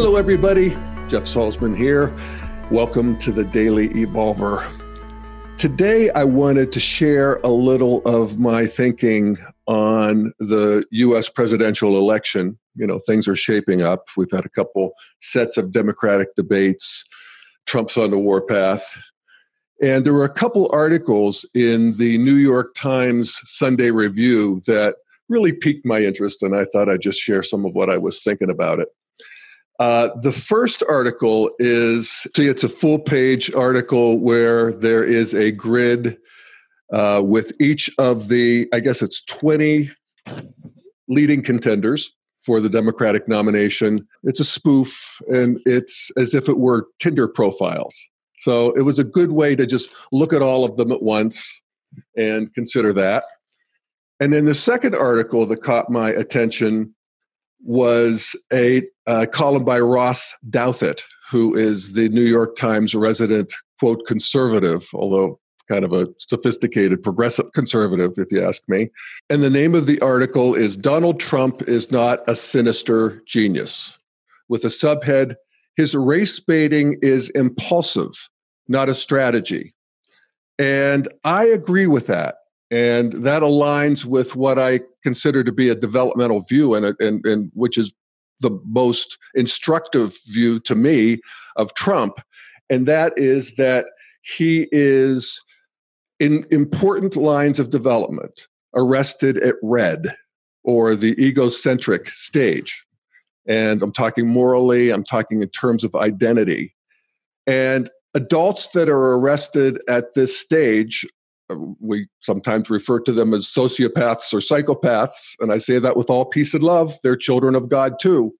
Hello, everybody. Jeff Salzman here. Welcome to the Daily Evolver. Today, I wanted to share a little of my thinking on the US presidential election. You know, things are shaping up. We've had a couple sets of Democratic debates. Trump's on the warpath. And there were a couple articles in the New York Times Sunday Review that really piqued my interest, and I thought I'd just share some of what I was thinking about it. Uh, the first article is see, it's a full page article where there is a grid uh, with each of the, I guess it's 20 leading contenders for the Democratic nomination. It's a spoof and it's as if it were Tinder profiles. So it was a good way to just look at all of them at once and consider that. And then the second article that caught my attention was a uh, column by Ross Douthat, who is the New York Times resident, quote, conservative, although kind of a sophisticated progressive conservative, if you ask me. And the name of the article is Donald Trump is Not a Sinister Genius, with a subhead His race baiting is impulsive, not a strategy. And I agree with that. And that aligns with what I consider to be a developmental view, and, and, and which is the most instructive view to me of Trump. And that is that he is in important lines of development arrested at red or the egocentric stage. And I'm talking morally, I'm talking in terms of identity. And adults that are arrested at this stage we sometimes refer to them as sociopaths or psychopaths, and I say that with all peace and love. They're children of God too.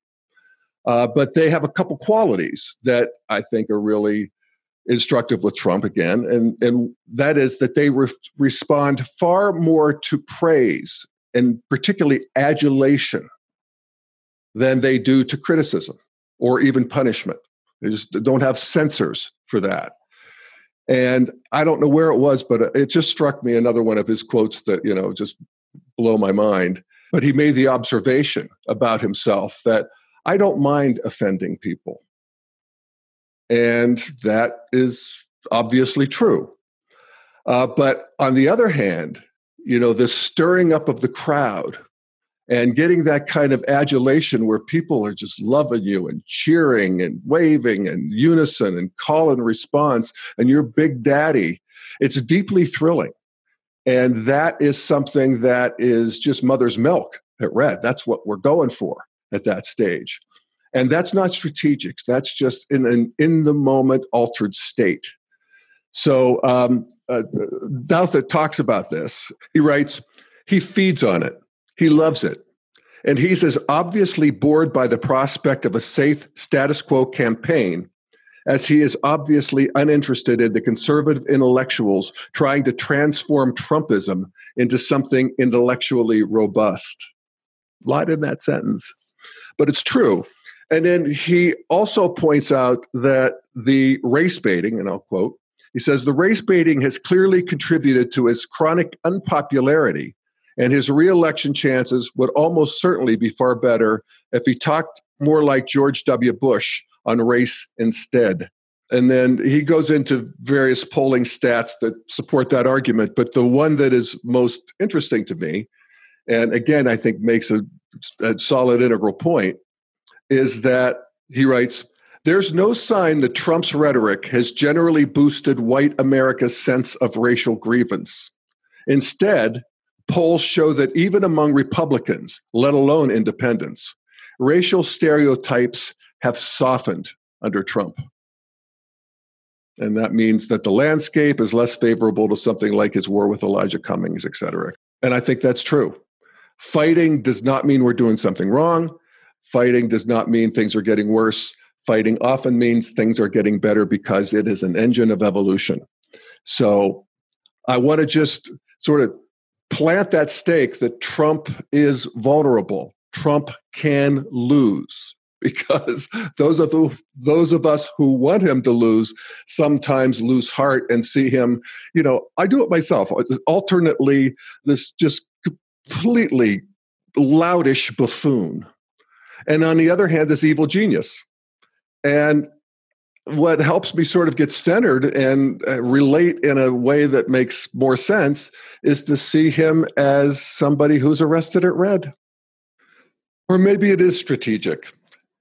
Uh, but they have a couple qualities that I think are really instructive with Trump again, and, and that is that they re- respond far more to praise and particularly adulation than they do to criticism or even punishment. They just don't have sensors for that. And I don't know where it was, but it just struck me another one of his quotes that, you know, just blow my mind. But he made the observation about himself that I don't mind offending people. And that is obviously true. Uh, but on the other hand, you know, the stirring up of the crowd and getting that kind of adulation where people are just loving you and cheering and waving and unison and call and response and you're big daddy it's deeply thrilling. And that is something that is just mother's milk at red. That's what we're going for at that stage. And that's not strategic. That's just in an in the moment altered state. So um, uh, Douthat talks about this. He writes he feeds on it he loves it. And he's as obviously bored by the prospect of a safe status quo campaign as he is obviously uninterested in the conservative intellectuals trying to transform Trumpism into something intellectually robust. Lied in that sentence, but it's true. And then he also points out that the race baiting, and I'll quote, he says, the race baiting has clearly contributed to his chronic unpopularity and his reelection chances would almost certainly be far better if he talked more like George W. Bush on race instead. And then he goes into various polling stats that support that argument. But the one that is most interesting to me, and again, I think makes a, a solid integral point, is that he writes, there's no sign that Trump's rhetoric has generally boosted white America's sense of racial grievance. Instead, Polls show that even among Republicans, let alone independents, racial stereotypes have softened under Trump. And that means that the landscape is less favorable to something like his war with Elijah Cummings, et cetera. And I think that's true. Fighting does not mean we're doing something wrong. Fighting does not mean things are getting worse. Fighting often means things are getting better because it is an engine of evolution. So I want to just sort of plant that stake that Trump is vulnerable. Trump can lose because those of those of us who want him to lose sometimes lose heart and see him. You know, I do it myself. Alternately, this just completely loutish buffoon, and on the other hand, this evil genius. And what helps me sort of get centered and uh, relate in a way that makes more sense is to see him as somebody who's arrested at red. Or maybe it is strategic.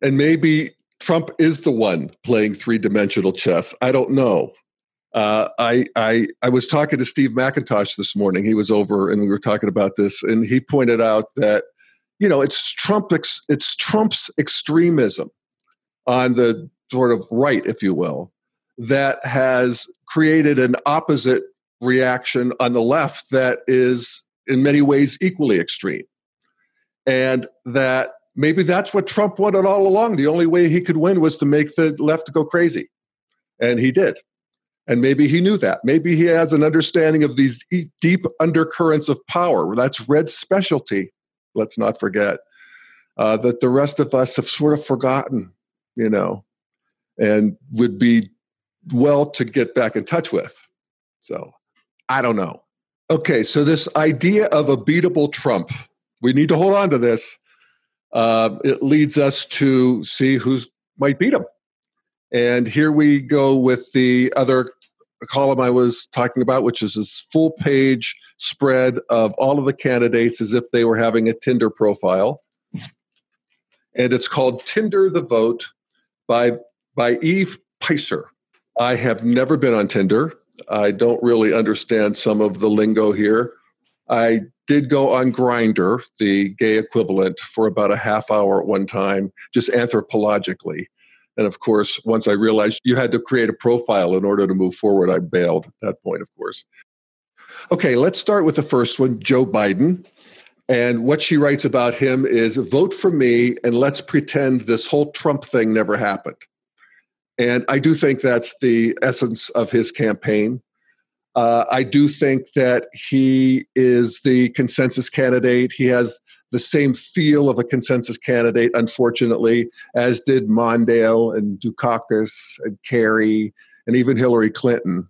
And maybe Trump is the one playing three dimensional chess. I don't know. Uh, I, I, I was talking to Steve McIntosh this morning. He was over and we were talking about this, and he pointed out that, you know, it's Trump, it's Trump's extremism on the sort of right, if you will, that has created an opposite reaction on the left that is in many ways equally extreme. And that maybe that's what Trump wanted all along. The only way he could win was to make the left go crazy. And he did. And maybe he knew that. Maybe he has an understanding of these deep undercurrents of power. That's Red's specialty, let's not forget, uh, that the rest of us have sort of forgotten, you know and would be well to get back in touch with. So I don't know. Okay, so this idea of a beatable Trump, we need to hold on to this. Uh, it leads us to see who's might beat him. And here we go with the other column I was talking about, which is this full page spread of all of the candidates as if they were having a Tinder profile. And it's called Tinder the Vote by by Eve Peyser. I have never been on Tinder. I don't really understand some of the lingo here. I did go on Grindr, the gay equivalent, for about a half hour at one time, just anthropologically. And of course, once I realized you had to create a profile in order to move forward, I bailed at that point, of course. Okay, let's start with the first one Joe Biden. And what she writes about him is vote for me and let's pretend this whole Trump thing never happened. And I do think that's the essence of his campaign. Uh, I do think that he is the consensus candidate. He has the same feel of a consensus candidate, unfortunately, as did Mondale and Dukakis and Kerry and even Hillary Clinton.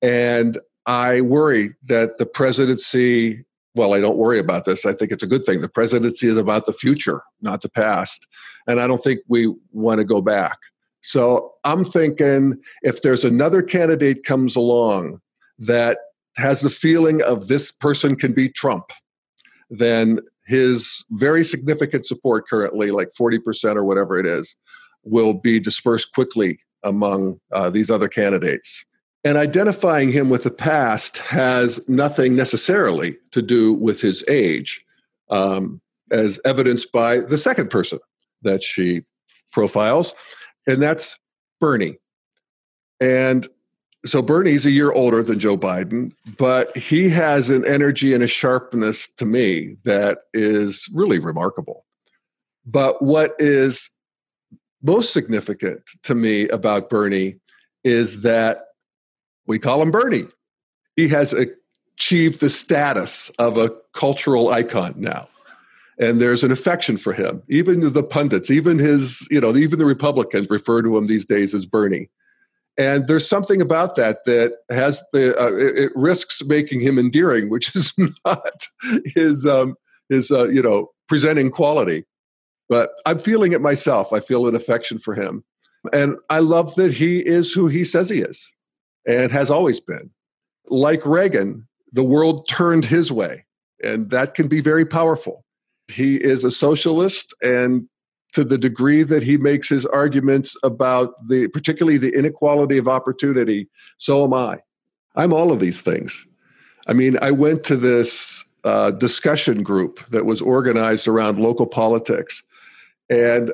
And I worry that the presidency, well, I don't worry about this. I think it's a good thing. The presidency is about the future, not the past. And I don't think we want to go back. So I'm thinking if there's another candidate comes along that has the feeling of this person can be Trump, then his very significant support currently, like 40% or whatever it is, will be dispersed quickly among uh, these other candidates. And identifying him with the past has nothing necessarily to do with his age, um, as evidenced by the second person that she profiles, and that's Bernie. And so Bernie's a year older than Joe Biden, but he has an energy and a sharpness to me that is really remarkable. But what is most significant to me about Bernie is that we call him Bernie. He has achieved the status of a cultural icon now and there's an affection for him. Even the pundits, even his, you know, even the Republicans refer to him these days as Bernie. And there's something about that that has the uh, it, it, risks making him endearing, which is not his um, his uh, you know presenting quality. But I'm feeling it myself. I feel an affection for him, and I love that he is who he says he is, and has always been. Like Reagan, the world turned his way, and that can be very powerful. He is a socialist, and to the degree that he makes his arguments about the particularly the inequality of opportunity, so am I. I'm all of these things. I mean, I went to this uh, discussion group that was organized around local politics, and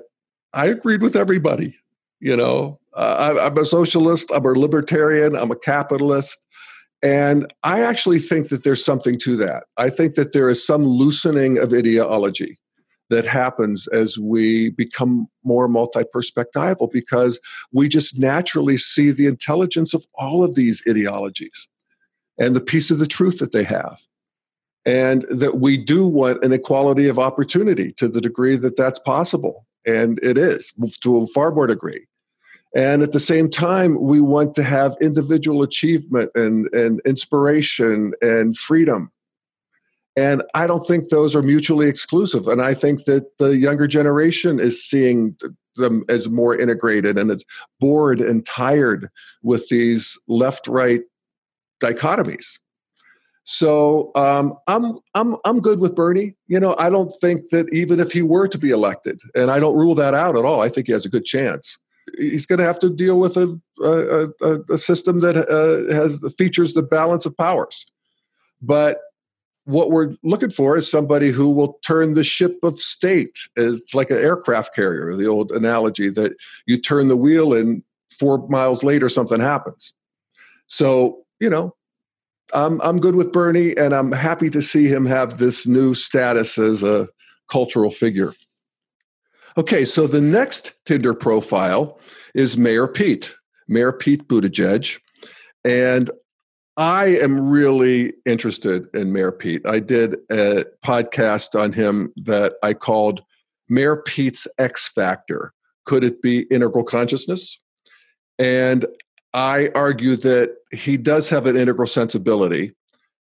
I agreed with everybody. You know, uh, I, I'm a socialist, I'm a libertarian, I'm a capitalist. And I actually think that there's something to that. I think that there is some loosening of ideology that happens as we become more multi perspectival because we just naturally see the intelligence of all of these ideologies and the piece of the truth that they have. And that we do want an equality of opportunity to the degree that that's possible. And it is to a far more degree. And at the same time, we want to have individual achievement and, and inspiration and freedom. And I don't think those are mutually exclusive. And I think that the younger generation is seeing them as more integrated and it's bored and tired with these left right dichotomies. So um, I'm I'm I'm good with Bernie. You know, I don't think that even if he were to be elected, and I don't rule that out at all. I think he has a good chance. He's going to have to deal with a a, a system that uh, has features the balance of powers. But what we're looking for is somebody who will turn the ship of state. It's like an aircraft carrier, the old analogy that you turn the wheel and four miles later something happens. So, you know, I'm, I'm good with Bernie and I'm happy to see him have this new status as a cultural figure. Okay, so the next Tinder profile is Mayor Pete, Mayor Pete Buttigieg. And I am really interested in Mayor Pete. I did a podcast on him that I called Mayor Pete's X Factor. Could it be integral consciousness? And I argue that he does have an integral sensibility.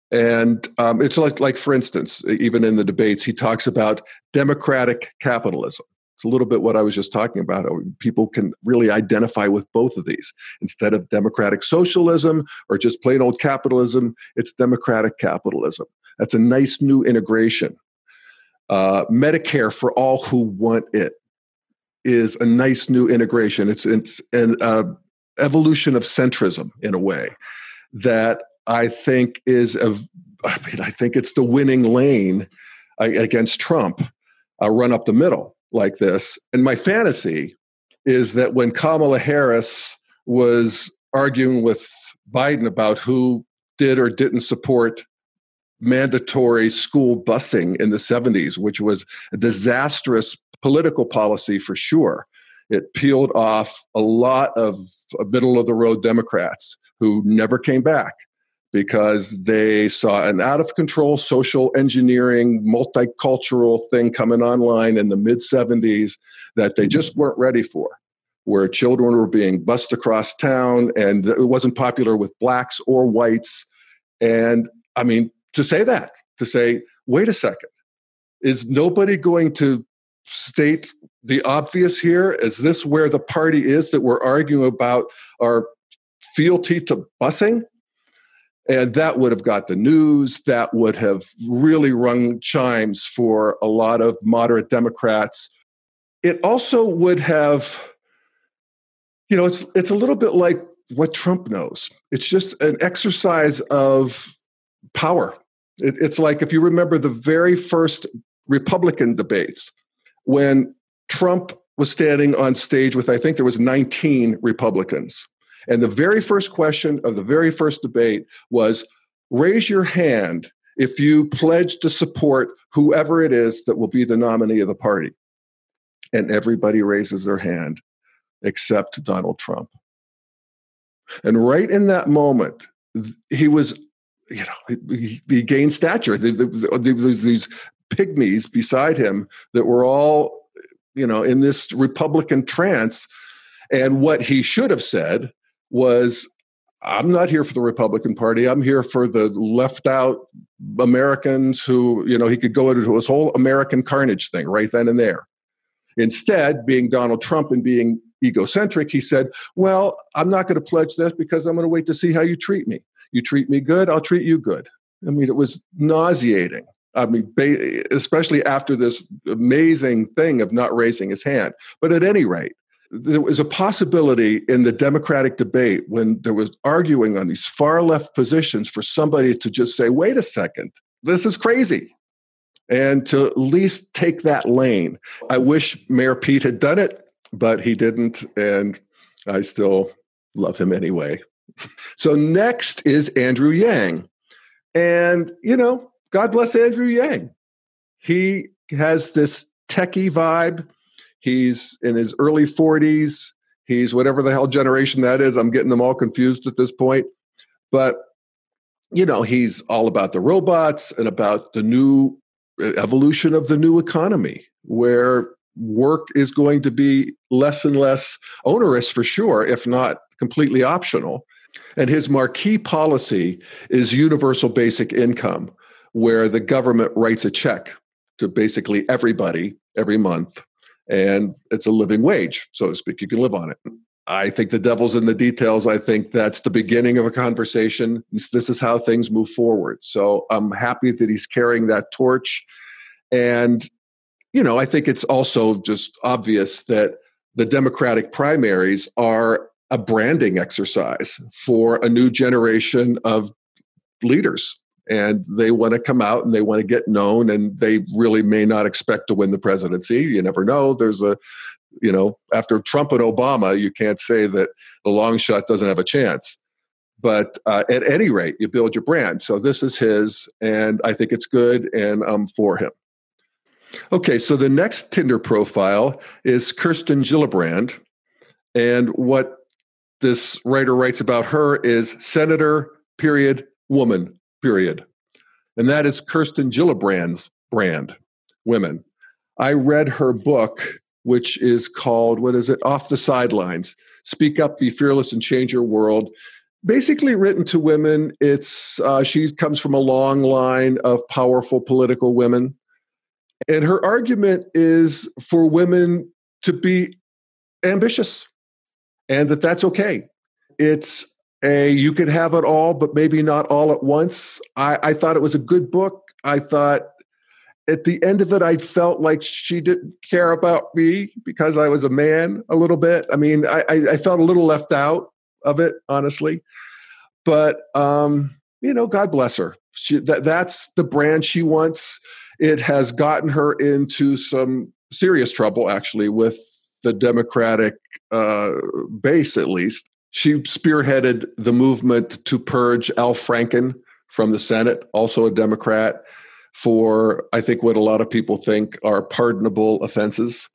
And um, it's like, like, for instance, even in the debates, he talks about democratic capitalism. It's a little bit what I was just talking about. People can really identify with both of these. Instead of democratic socialism or just plain old capitalism, it's democratic capitalism. That's a nice new integration. Uh, Medicare for all who want it is a nice new integration. It's, it's an uh, evolution of centrism in a way that I think is a, I mean, I think it's the winning lane uh, against Trump, uh, run up the middle like this. And my fantasy is that when Kamala Harris was arguing with Biden about who did or didn't support mandatory school busing in the 70s, which was a disastrous political policy for sure. It peeled off a lot of middle of the road Democrats who never came back because they saw an out of control social engineering, multicultural thing coming online in the mid 70s that they just weren't ready for, where children were being bussed across town and it wasn't popular with blacks or whites. And I mean, to say that, to say, wait a second, is nobody going to state the obvious here? Is this where the party is that we're arguing about our fealty to busing? And that would have got the news. That would have really rung chimes for a lot of moderate Democrats. It also would have, you know, it's it's a little bit like what Trump knows. It's just an exercise of power. It, it's like if you remember the very first Republican debates when Trump was standing on stage with I think there was 19 Republicans and the very first question of the very first debate was raise your hand if you pledge to support whoever it is that will be the nominee of the party. And everybody raises their hand except Donald Trump. And right in that moment, he was, you know, he, he gained stature. There was these pygmies beside him that were all, you know, in this Republican trance. And what he should have said was I'm not here for the Republican Party. I'm here for the left out Americans who, you know, he could go into his whole American carnage thing right then and there. Instead, being Donald Trump and being egocentric, he said, Well, I'm not going to pledge this because I'm going to wait to see how you treat me. You treat me good, I'll treat you good. I mean, it was nauseating. I mean, especially after this amazing thing of not raising his hand. But at any rate, there was a possibility in the Democratic debate when there was arguing on these far left positions for somebody to just say, wait a second, this is crazy. And to at least take that lane. I wish Mayor Pete had done it, but he didn't. And I still love him anyway. So next is Andrew Yang. And, you know, God bless Andrew Yang. He has this techie vibe He's in his early 40s. He's whatever the hell generation that is. I'm getting them all confused at this point. But, you know, he's all about the robots and about the new evolution of the new economy where work is going to be less and less onerous for sure, if not completely optional. And his marquee policy is universal basic income, where the government writes a check to basically everybody every month and it's a living wage, so to speak. You can live on it. I think the devil's in the details. I think that's the beginning of a conversation. This is how things move forward. So I'm happy that he's carrying that torch. And, you know, I think it's also just obvious that the Democratic primaries are a branding exercise for a new generation of leaders. And they want to come out and they want to get known, and they really may not expect to win the presidency. You never know. There's a you know, after Trump and Obama, you can't say that the long shot doesn't have a chance. But uh, at any rate, you build your brand. So this is his, and I think it's good, and I'm for him. Okay, so the next Tinder profile is Kirsten Gillibrand. And what this writer writes about her is Senator, period, woman, period. And that is Kirsten Gillibrand's brand, women. I read her book which is called, what is it? Off the Sidelines Speak Up, Be Fearless, and Change Your World. Basically written to women. It's uh, she comes from a long line of powerful political women, and her argument is for women to be ambitious, and that that's okay. It's a you could have it all, but maybe not all at once. I, I thought it was a good book. I thought at the end of it, I felt like she didn't care about me because I was a man a little bit. I mean, I, I felt a little left out of it, honestly. But um, you know, God bless her. She, that, that's the brand she wants. It has gotten her into some serious trouble, actually, with the Democratic uh, base, at least. She spearheaded the movement to purge Al Franken from the Senate, also a Democrat for, I think, what a lot of people think are pardonable offenses.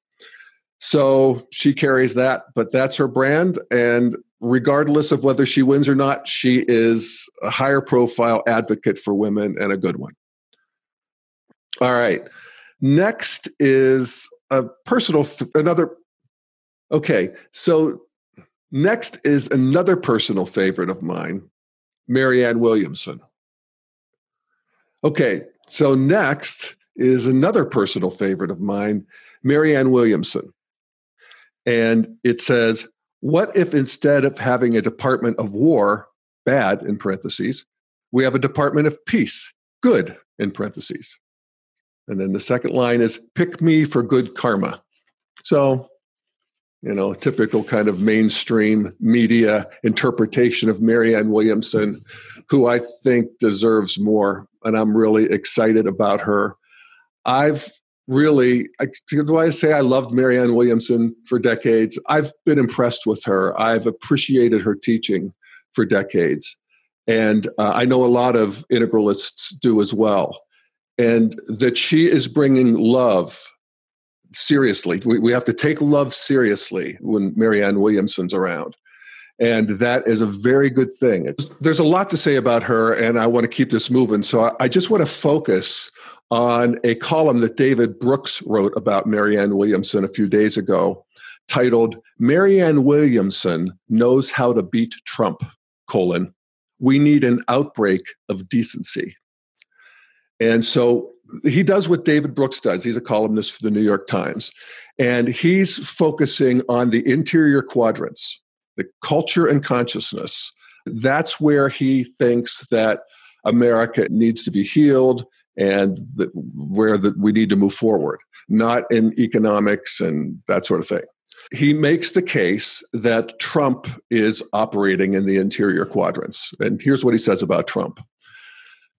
So she carries that, but that's her brand. And regardless of whether she wins or not, she is a higher profile advocate for women and a good one. All right. Next is a personal, another. Okay. So next is another personal favorite of mine, Marianne Williamson. Okay. So next is another personal favorite of mine, Marianne Williamson. And it says, What if instead of having a Department of War, bad in parentheses, we have a Department of Peace, good in parentheses? And then the second line is, Pick me for good karma. So, you know, typical kind of mainstream media interpretation of Marianne Williamson, who I think deserves more and I'm really excited about her. I've really, I, do I say I loved Marianne Williamson for decades? I've been impressed with her. I've appreciated her teaching for decades. And uh, I know a lot of integralists do as well. And that she is bringing love seriously. We, we have to take love seriously when Marianne Williamson's around. And that is a very good thing. It's, there's a lot to say about her, and I want to keep this moving. So I, I just want to focus on a column that David Brooks wrote about Marianne Williamson a few days ago, titled Marianne Williamson Knows How to Beat Trump, colon, we need an outbreak of decency. And so he does what David Brooks does. He's a columnist for the New York Times. And he's focusing on the interior quadrants the culture and consciousness. That's where he thinks that America needs to be healed and where that we need to move forward, not in economics and that sort of thing. He makes the case that Trump is operating in the interior quadrants. And here's what he says about Trump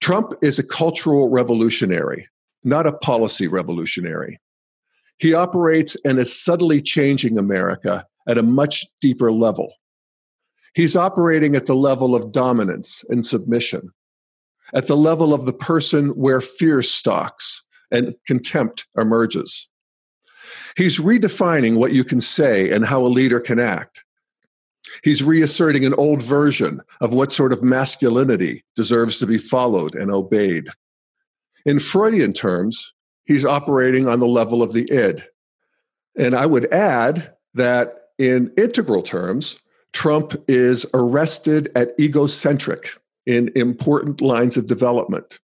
Trump is a cultural revolutionary, not a policy revolutionary. He operates and is subtly changing America at a much deeper level. He's operating at the level of dominance and submission, at the level of the person where fear stalks and contempt emerges. He's redefining what you can say and how a leader can act. He's reasserting an old version of what sort of masculinity deserves to be followed and obeyed. In Freudian terms, he's operating on the level of the id. And I would add that in integral terms, Trump is arrested at egocentric in important lines of development.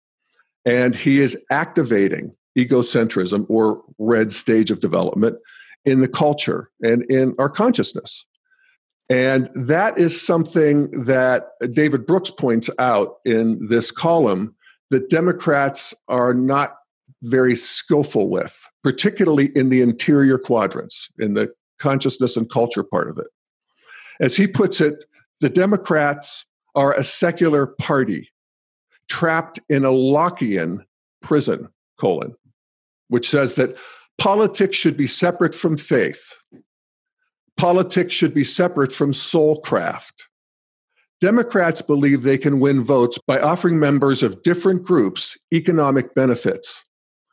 And he is activating egocentrism or red stage of development in the culture and in our consciousness. And that is something that David Brooks points out in this column that Democrats are not very skillful with, particularly in the interior quadrants, in the consciousness and culture part of it. As he puts it, the Democrats are a secular party trapped in a Lockean prison, colon, which says that politics should be separate from faith. Politics should be separate from soulcraft. Democrats believe they can win votes by offering members of different groups economic benefits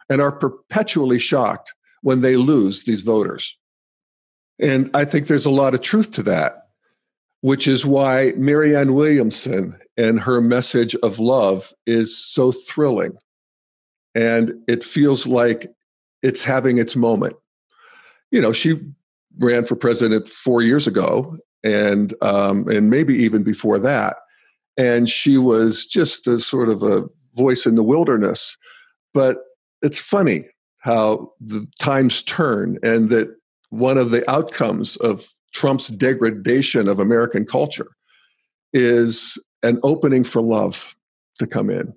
and are perpetually shocked when they lose these voters. And I think there's a lot of truth to that, which is why Marianne Williamson and her message of love is so thrilling. And it feels like it's having its moment. You know, she ran for president four years ago, and um, and maybe even before that, and she was just a sort of a voice in the wilderness. But it's funny how the times turn, and that one of the outcomes of Trump's degradation of American culture is an opening for love to come in.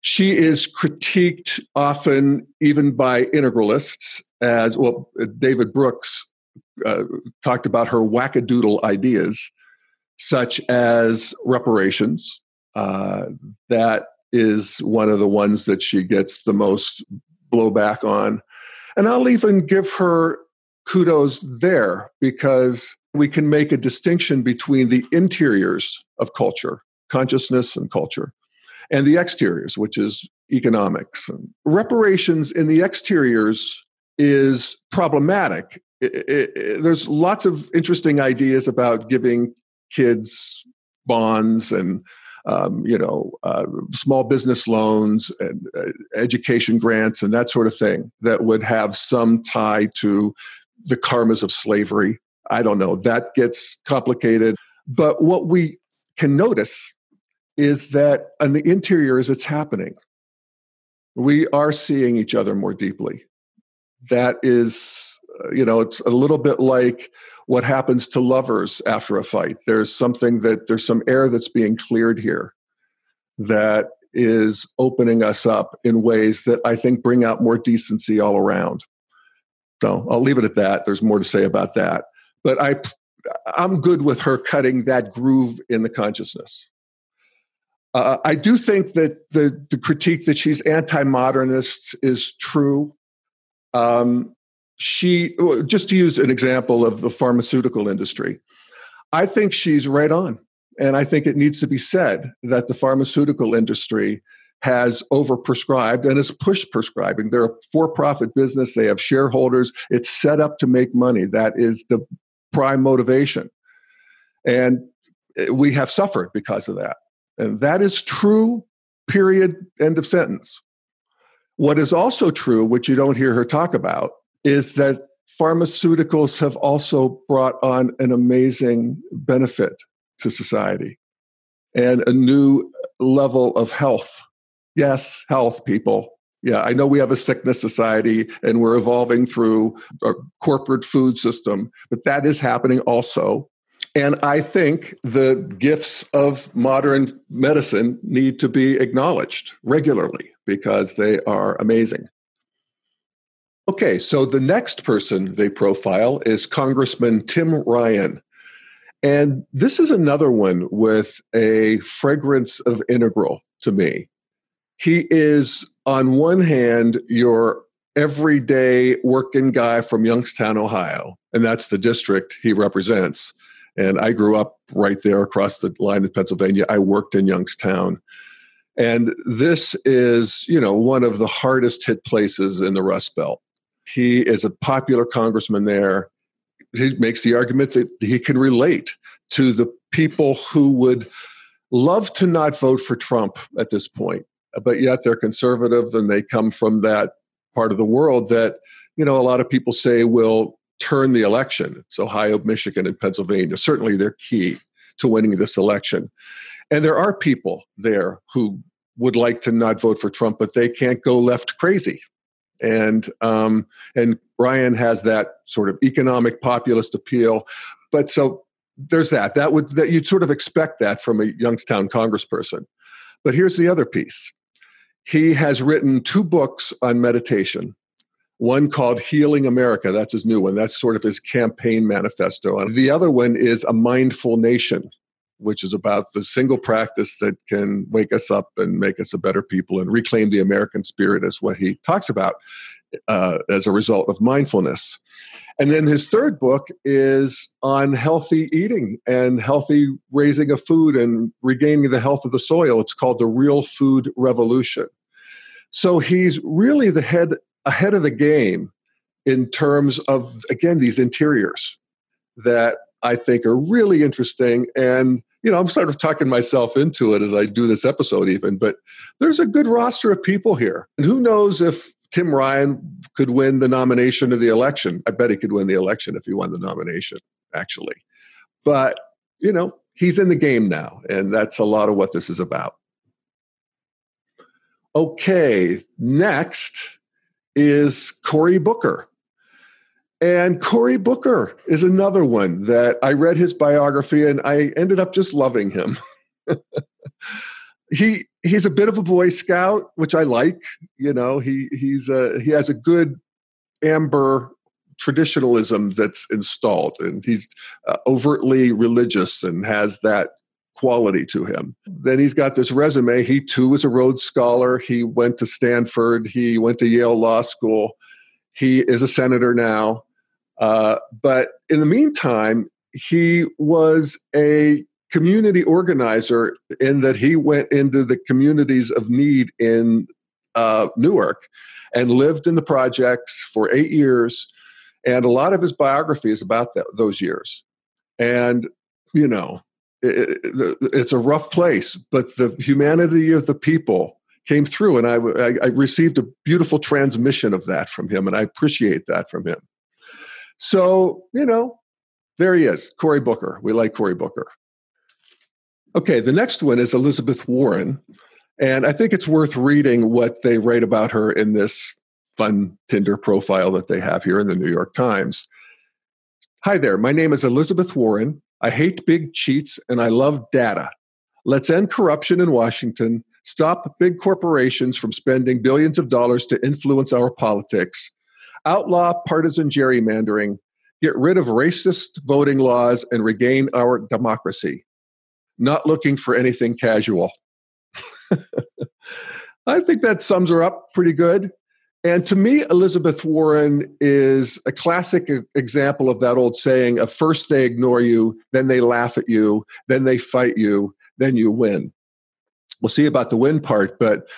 She is critiqued often, even by integralists, as well. David Brooks uh, talked about her wackadoodle ideas, such as reparations. Uh, that is one of the ones that she gets the most blowback on. And I'll even give her kudos there because we can make a distinction between the interiors of culture, consciousness and culture, and the exteriors, which is economics. And Reparations in the exteriors is problematic. It, it, there's lots of interesting ideas about giving kids bonds and um, you know uh, small business loans and uh, education grants and that sort of thing that would have some tie to the karmas of slavery. I don't know. That gets complicated. But what we can notice is that on the interiors, it's happening. We are seeing each other more deeply. That is, you know, it's a little bit like what happens to lovers after a fight. There's something that there's some air that's being cleared here that is opening us up in ways that I think bring out more decency all around. So I'll leave it at that. There's more to say about that. But I, I'm good with her cutting that groove in the consciousness. Uh, I do think that the, the critique that she's anti-modernist is true. Um, she, just to use an example of the pharmaceutical industry, I think she's right on. And I think it needs to be said that the pharmaceutical industry has overprescribed and is push prescribing. They're a for profit business, they have shareholders, it's set up to make money. That is the prime motivation. And eh, we have suffered because of that. And that is true, period, end of sentence. What is also true, which you don't hear her talk about, is that pharmaceuticals have also brought on an amazing benefit to society and a new level of health. Yes, health, people. Yeah, I know we have a sickness society and we're evolving through a corporate food system, but that is happening also. And I think the gifts of modern medicine need to be acknowledged regularly because they are amazing. Okay, so the next person they profile is Congressman Tim Ryan. And this is another one with a fragrance of integral to me. He is, on one hand, your everyday working guy from Youngstown, Ohio, and that's the district he represents. And I grew up right there across the line in Pennsylvania. I worked in Youngstown. And this is, you know, one of the hardest hit places in the Rust Belt. He is a popular congressman there. He makes the argument that he can relate to the people who would love to not vote for Trump at this point, but yet they're conservative and they come from that part of the world that, you know, a lot of people say will turn the election. It's Ohio, Michigan, and Pennsylvania. Certainly, they're key to winning this election. And there are people there who would like to not vote for Trump, but they can't go left crazy. And um, and Ryan has that sort of economic populist appeal. But so there's that. That would that you'd sort of expect that from a Youngstown congressperson. But here's the other piece. He has written two books on meditation. One called Healing America. That's his new one. That's sort of his campaign manifesto. And the other one is A Mindful Nation, which is about the single practice that can wake us up and make us a better people and reclaim the American spirit, is what he talks about uh, as a result of mindfulness. And then his third book is on healthy eating and healthy raising of food and regaining the health of the soil. It's called The Real Food Revolution. So he's really the head ahead of the game in terms of again these interiors that I think are really interesting and you know, I'm sort of talking myself into it as I do this episode, even, but there's a good roster of people here. And who knows if Tim Ryan could win the nomination of the election? I bet he could win the election if he won the nomination, actually. But, you know, he's in the game now, and that's a lot of what this is about. Okay, next is Cory Booker. And Cory Booker is another one that I read his biography and I ended up just loving him. he he's a bit of a boy scout, which I like. You know, he he's a, he has a good amber traditionalism that's installed, and he's uh, overtly religious and has that quality to him. Then he's got this resume. He too was a Rhodes Scholar. He went to Stanford. He went to Yale Law School. He is a senator now. Uh, but in the meantime, he was a community organizer in that he went into the communities of need in uh, Newark and lived in the projects for eight years. And a lot of his biography is about that, those years. And, you know, it, it, it's a rough place, but the humanity of the people came through. And I, I, I received a beautiful transmission of that from him. And I appreciate that from him. So, you know, there he is, Cory Booker. We like Cory Booker. Okay, the next one is Elizabeth Warren. And I think it's worth reading what they write about her in this fun Tinder profile that they have here in the New York Times. Hi there, my name is Elizabeth Warren. I hate big cheats and I love data. Let's end corruption in Washington, stop big corporations from spending billions of dollars to influence our politics, outlaw partisan gerrymandering, get rid of racist voting laws, and regain our democracy. Not looking for anything casual. I think that sums her up pretty good. And to me, Elizabeth Warren is a classic example of that old saying of first they ignore you, then they laugh at you, then they fight you, then you win. We'll see about the win part, but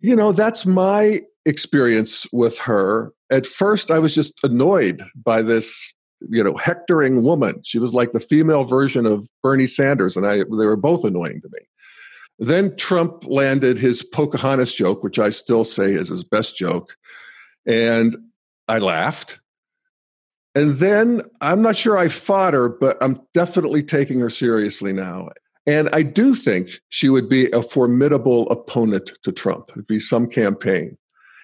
you know, that's my experience with her. At first, I was just annoyed by this, you know, hectoring woman. She was like the female version of Bernie Sanders, and I they were both annoying to me. Then Trump landed his Pocahontas joke, which I still say is his best joke, and I laughed. And then I'm not sure I fought her, but I'm definitely taking her seriously now. And I do think she would be a formidable opponent to Trump. It'd be some campaign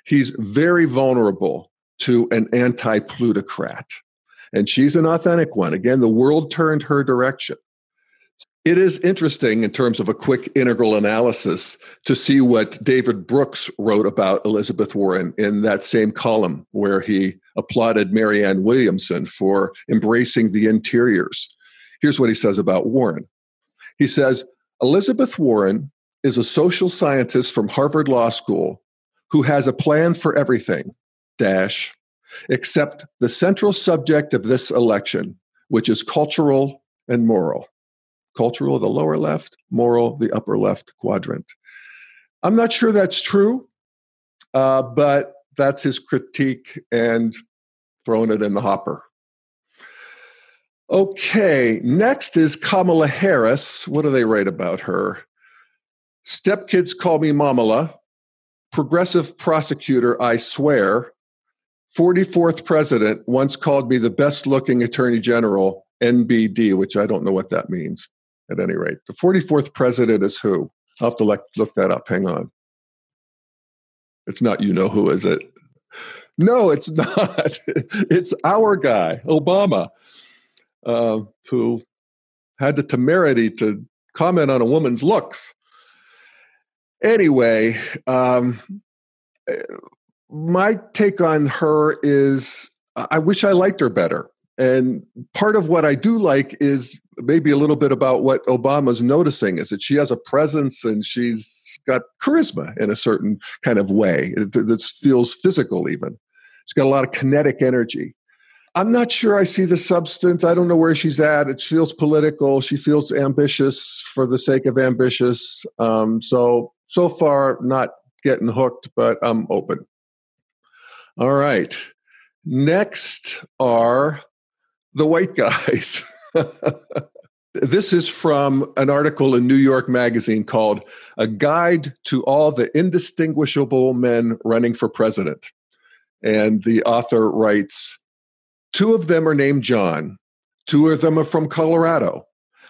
he's very vulnerable to an anti plutocrat. And she's an authentic one. Again, the world turned her direction. It is interesting in terms of a quick integral analysis to see what David Brooks wrote about Elizabeth Warren in that same column where he applauded Marianne Williamson for embracing the interiors. Here's what he says about Warren. He says, Elizabeth Warren is a social scientist from Harvard Law School who has a plan for everything, dash, except the central subject of this election, which is cultural and moral. Cultural, the lower left, moral, the upper left quadrant. I'm not sure that's true, uh, but that's his critique and throwing it in the hopper. Okay, next is Kamala Harris. What do they write about her? Stepkids call me Momala progressive prosecutor, I swear, 44th president once called me the best looking attorney general, NBD, which I don't know what that means at any rate. The 44th president is who? I'll have to look, look that up. Hang on. It's not you know who, is it? no, it's not. it's our guy, Obama, uh, who had the temerity to comment on a woman's looks. Anyway, um, my take on her is I wish I liked her better. And part of what I do like is maybe a little bit about what Obama's noticing is that she has a presence and she's got charisma in a certain kind of way that feels physical, even. She's got a lot of kinetic energy. I'm not sure I see the substance. I don't know where she's at. It feels political. She feels ambitious for the sake of ambitious. Um, so, so far, not getting hooked, but I'm open. All right. Next are the white guys. this is from an article in New York Magazine called A Guide to All the Indistinguishable Men Running for President. And the author writes Two of them are named John, two of them are from Colorado.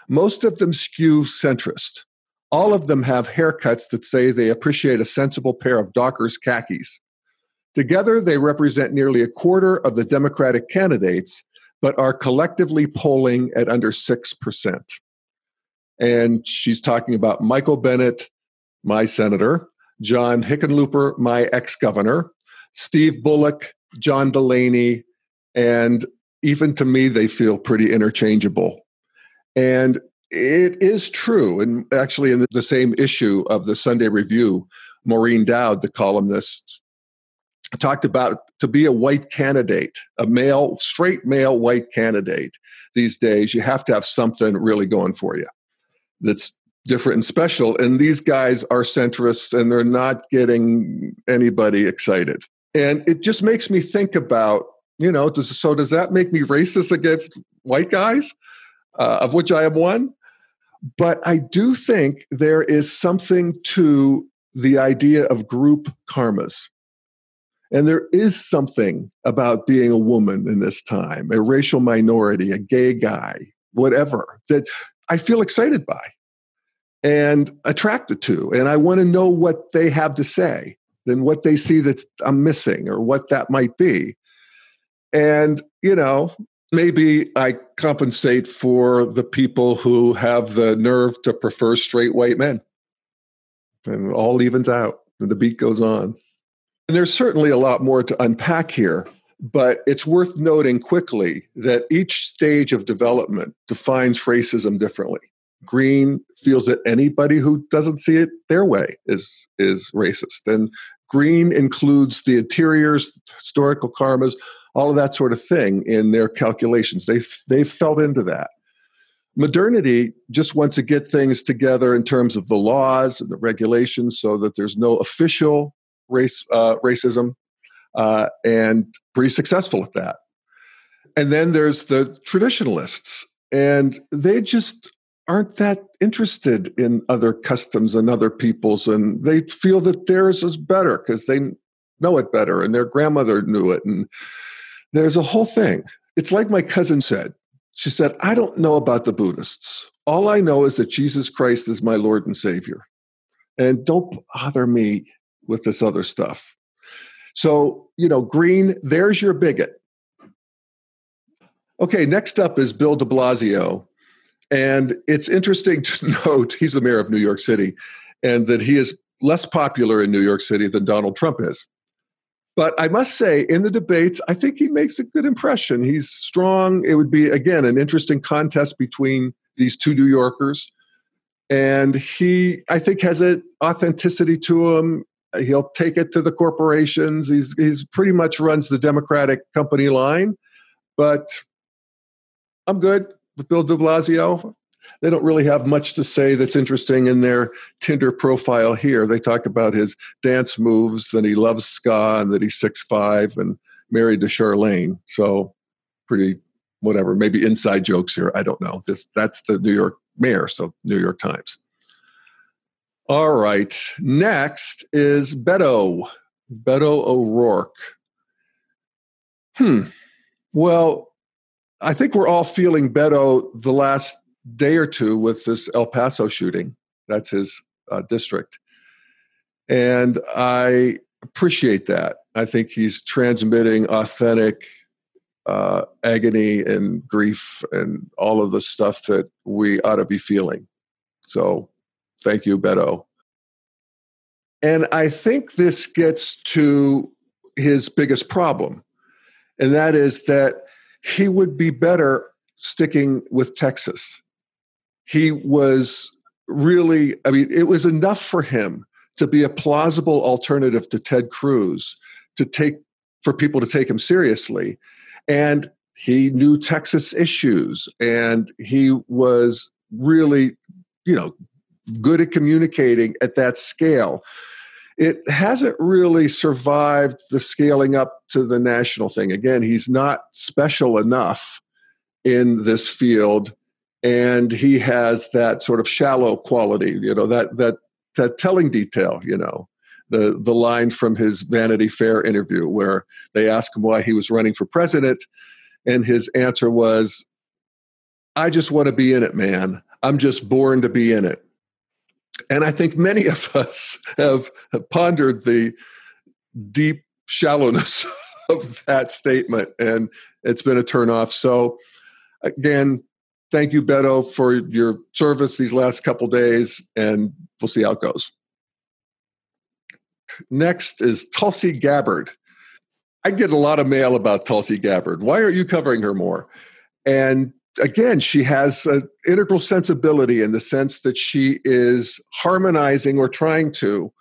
Most of them skew centrist. All of them have haircuts that say they appreciate a sensible pair of Dockers khakis. Together, they represent nearly a quarter of the Democratic candidates, but are collectively polling at under 6%. And she's talking about Michael Bennet, my senator, John Hickenlooper, my ex governor, Steve Bullock, John Delaney, and even to me, they feel pretty interchangeable. And it is true. And actually, in the same issue of the Sunday Review, Maureen Dowd, the columnist, talked about to be a white candidate, a male, straight male white candidate these days, you have to have something really going for you that's different and special. And these guys are centrists and they're not getting anybody excited. And it just makes me think about, you know, does, so does that make me racist against white guys, uh, of which I am one? But I do think there is something to the idea of group karmas and there is something about being a woman in this time, a racial minority, a gay guy, whatever, that I feel excited by and attracted to. And I want to know what they have to say and what they see that I'm missing or what that might be. And, you know, maybe I compensate for the people who have the nerve to prefer straight white men. And it all evens out and the beat goes on. And there's certainly a lot more to unpack here, but it's worth noting quickly that each stage of development defines racism differently. Green feels that anybody who doesn't see it their way is, is racist. And green includes the interiors, historical karmas, all of that sort of thing in their calculations. They've, they've felt into that. Modernity just wants to get things together in terms of the laws and the regulations so that there's no official race uh, racism, uh, and pretty successful at that. And then there's the traditionalists, and they just aren't that interested in other customs and other peoples, and they feel that theirs is better because they know it better, and their grandmother knew it, and there's a whole thing. It's like my cousin said. She said, "I don't know about the Buddhists. All I know is that Jesus Christ is my Lord and Savior." And don't bother me with this other stuff. So, you know, green, there's your bigot. Okay, next up is Bill de Blasio. And it's interesting to note he's the mayor of New York City and that he is less popular in New York City than Donald Trump is. But I must say, in the debates, I think he makes a good impression. He's strong. It would be, again, an interesting contest between these two New Yorkers. And he, I think, has an authenticity to him he'll take it to the corporations. He's he's pretty much runs the Democratic company line, but I'm good with Bill De Blasio. They don't really have much to say that's interesting in their Tinder profile here. They talk about his dance moves, that he loves ska, and that he's six five and married to Chirlane. So pretty whatever. Maybe inside jokes here. I don't know. This that's the New York mayor, so New York Times. All right. Next is Beto, Beto O'Rourke. Hmm. Well, I think we're all feeling Beto the last day or two with this El Paso shooting. That's his uh, district. And I appreciate that. I think he's transmitting authentic uh, agony and grief and all of the stuff that we ought to be feeling. So, thank you, Beto. And I think this gets to his biggest problem, and that is that he would be better sticking with Texas. He was really, I mean, it was enough for him to be a plausible alternative to Ted Cruz to take for people to take him seriously. And he knew Texas issues and he was really, you know, good at communicating at that scale. It hasn't really survived the scaling up to the national thing. Again, he's not special enough in this field and he has that sort of shallow quality you know that that that telling detail you know the the line from his vanity fair interview where they asked him why he was running for president and his answer was i just want to be in it man i'm just born to be in it and i think many of us have, pondered the deep shallowness of that statement and it's been a turnoff so again, thank you, Beto, for your service these last couple days, and we'll see how it goes. Next is Tulsi Gabbard. I get a lot of mail about Tulsi Gabbard. Why aren't you covering her more? And again, she has an integral sensibility in the sense that she is harmonizing or trying to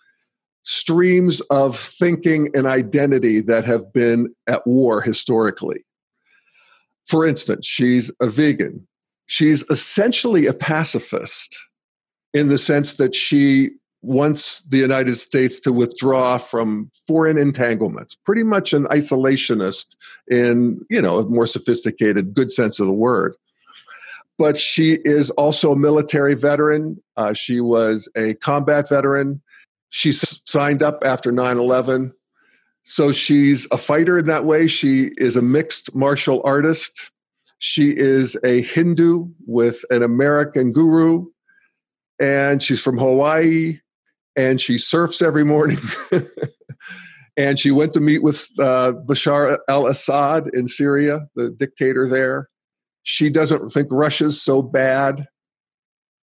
streams of thinking and identity that have been at war historically. For instance, she's a vegan. She's essentially a pacifist in the sense that she wants the United States to withdraw from foreign entanglements, pretty much an isolationist in, you know, a more sophisticated, good sense of the word. But she is also a military veteran. Uh, she was a combat veteran. She signed up after 9 11 so she's a fighter in that way. She is a mixed martial artist. She is a Hindu with an American guru. And she's from Hawaii. And she surfs every morning. and she went to meet with uh, Bashar al Assad in Syria, the dictator there. She doesn't think Russia's so bad.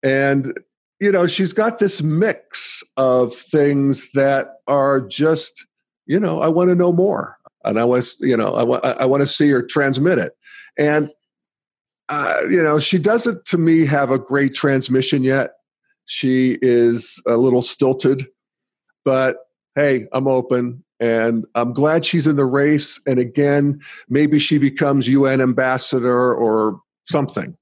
And, you know, she's got this mix of things that are just you know, I want to know more, and I want, you know, I want, I want to see her transmit it, and uh, you know, she doesn't to me have a great transmission yet. She is a little stilted, but hey, I'm open and I'm glad she's in the race. And again, maybe she becomes UN ambassador or something.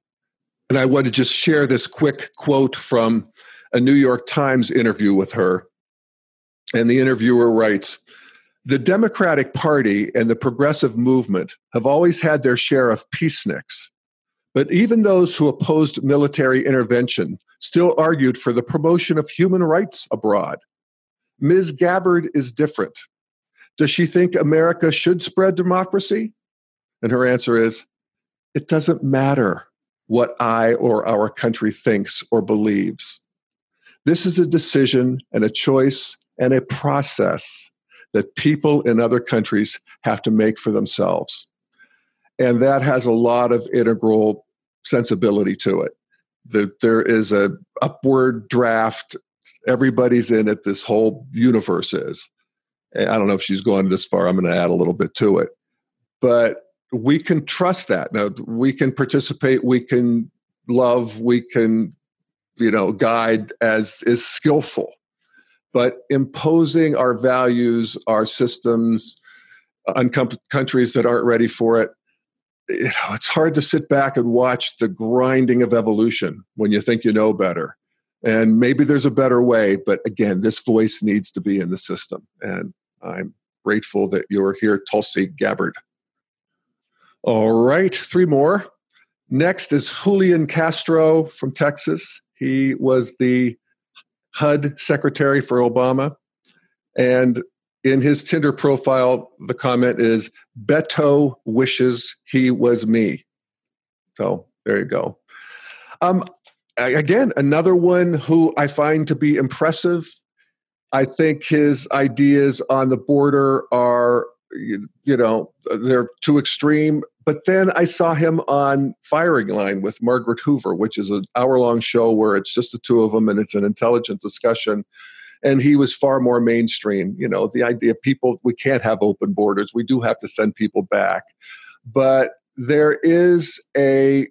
And I want to just share this quick quote from a New York Times interview with her. And the interviewer writes the Democratic Party and the progressive movement have always had their share of peaceniks, but even those who opposed military intervention still argued for the promotion of human rights abroad. Ms. Gabbard is different. Does she think America should spread democracy? And her answer is it doesn't matter what I or our country thinks or believes. This is a decision and a choice and a process that people in other countries have to make for themselves. And that has a lot of integral sensibility to it. That there is a upward draft, everybody's in it, this whole universe is. I don't know if she's going this far, I'm going to add a little bit to it. But we can trust that. Now we can participate, we can love, we can, you know, guide as is skillful but imposing our values, our systems on com- countries that aren't ready for it, you know, it's hard to sit back and watch the grinding of evolution when you think you know better. And maybe there's a better way, but again, this voice needs to be in the system. And I'm grateful that you're here, Tulsi Gabbard. All right, three more. Next is Julian Castro from Texas. He was the HUD secretary for Obama. And in his Tinder profile, the comment is Beto wishes he was me. So there you go. Um, again, another one who I find to be impressive. I think his ideas on the border are, you, you know, they're too extreme. But then I saw him on Firing Line with Margaret Hoover, which is an hour long show where it's just the two of them and it's an intelligent discussion. And he was far more mainstream. You know, the idea people, we can't have open borders. We do have to send people back. But there is a,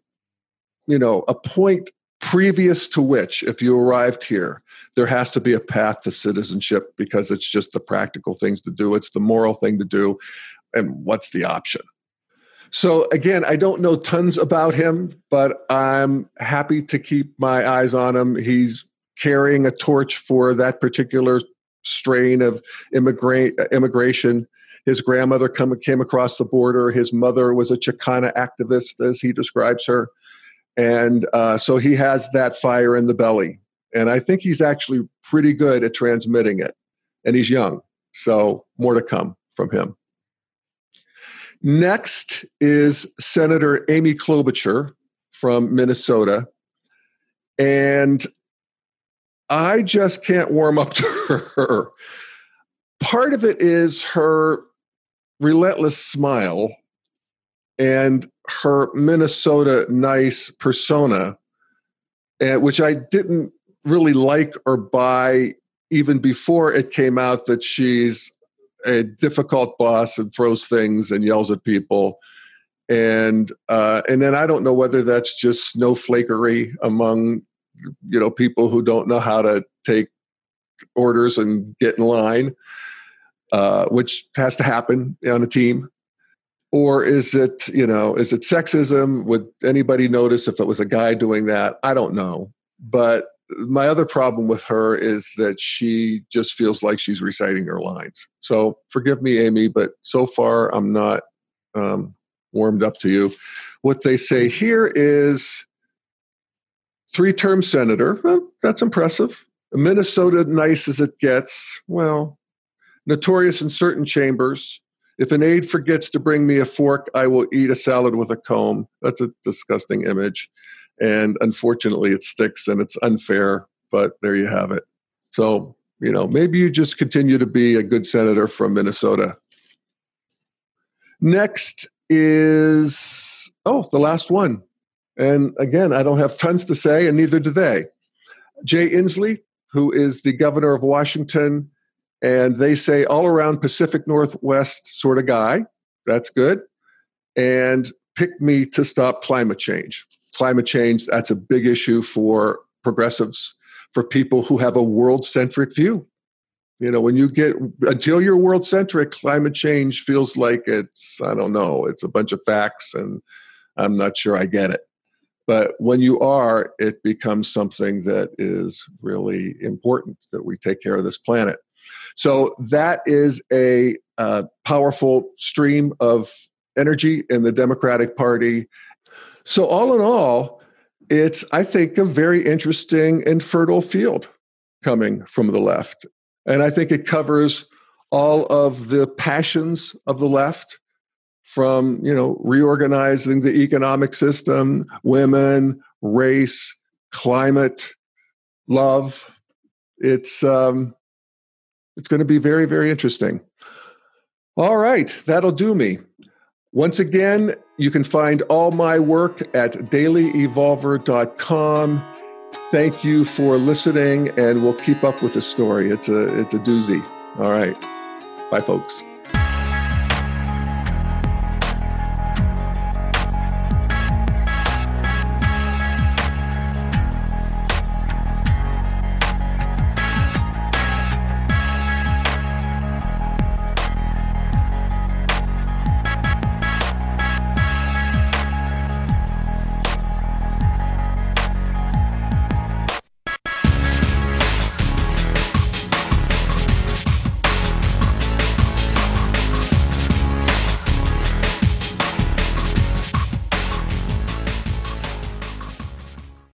you know, a point previous to which, if you arrived here, there has to be a path to citizenship because it's just the practical things to do, it's the moral thing to do. And what's the option? So, again, I don't know tons about him, but I'm happy to keep my eyes on him. He's carrying a torch for that particular strain of immigrant, immigration. His grandmother come, came across the border. His mother was a Chicana activist, as he describes her. And uh, so he has that fire in the belly. And I think he's actually pretty good at transmitting it. And he's young. So more to come from him. Next is Senator Amy Klobuchar from Minnesota. And I just can't warm up to her. Part of it is her relentless smile and her Minnesota nice persona, eh, which I didn't really like or buy even before it came out that she's a difficult boss and throws things and yells at people. And uh, and then I don't know whether that's just snowflakery among you know people who don't know how to take orders and get in line, uh, which has to happen on a team. Or is it you know is it sexism? Would anybody notice if it was a guy doing that? I don't know. But my other problem with her is that she just feels like she's reciting her lines so forgive me amy but so far i'm not um, warmed up to you what they say here is three term senator well, that's impressive minnesota nice as it gets well notorious in certain chambers if an aide forgets to bring me a fork, I will eat a salad with a comb. That's a disgusting image. And unfortunately, it sticks and it's unfair, but there you have it. So, you know, maybe you just continue to be a good senator from Minnesota. Next is, oh, the last one. And again, I don't have tons to say, and neither do they. Jay Inslee, who is the governor of Washington, and they say all around Pacific Northwest sort of guy. That's good. And pick me to stop climate change. Climate change, that's a big issue for progressives, for people who have a world centric view. You know, when you get until you're world centric, climate change feels like it's, I don't know, it's a bunch of facts and I'm not sure I get it. But when you are, it becomes something that is really important that we take care of this planet. So that is a uh, powerful stream of energy in the Democratic Party. So, all in all, it's, I think, a very interesting and fertile field coming from the left. And I think it covers all of the passions of the left from, you know, reorganizing the economic system, women, race, climate, love. It's, um, it's going to be very, very interesting. All right, that'll do me. Once again, you can find all my work at dailyevolver.com. Thank you for listening, and we'll keep up with the story. It's a it's a doozy. All right. Bye, folks.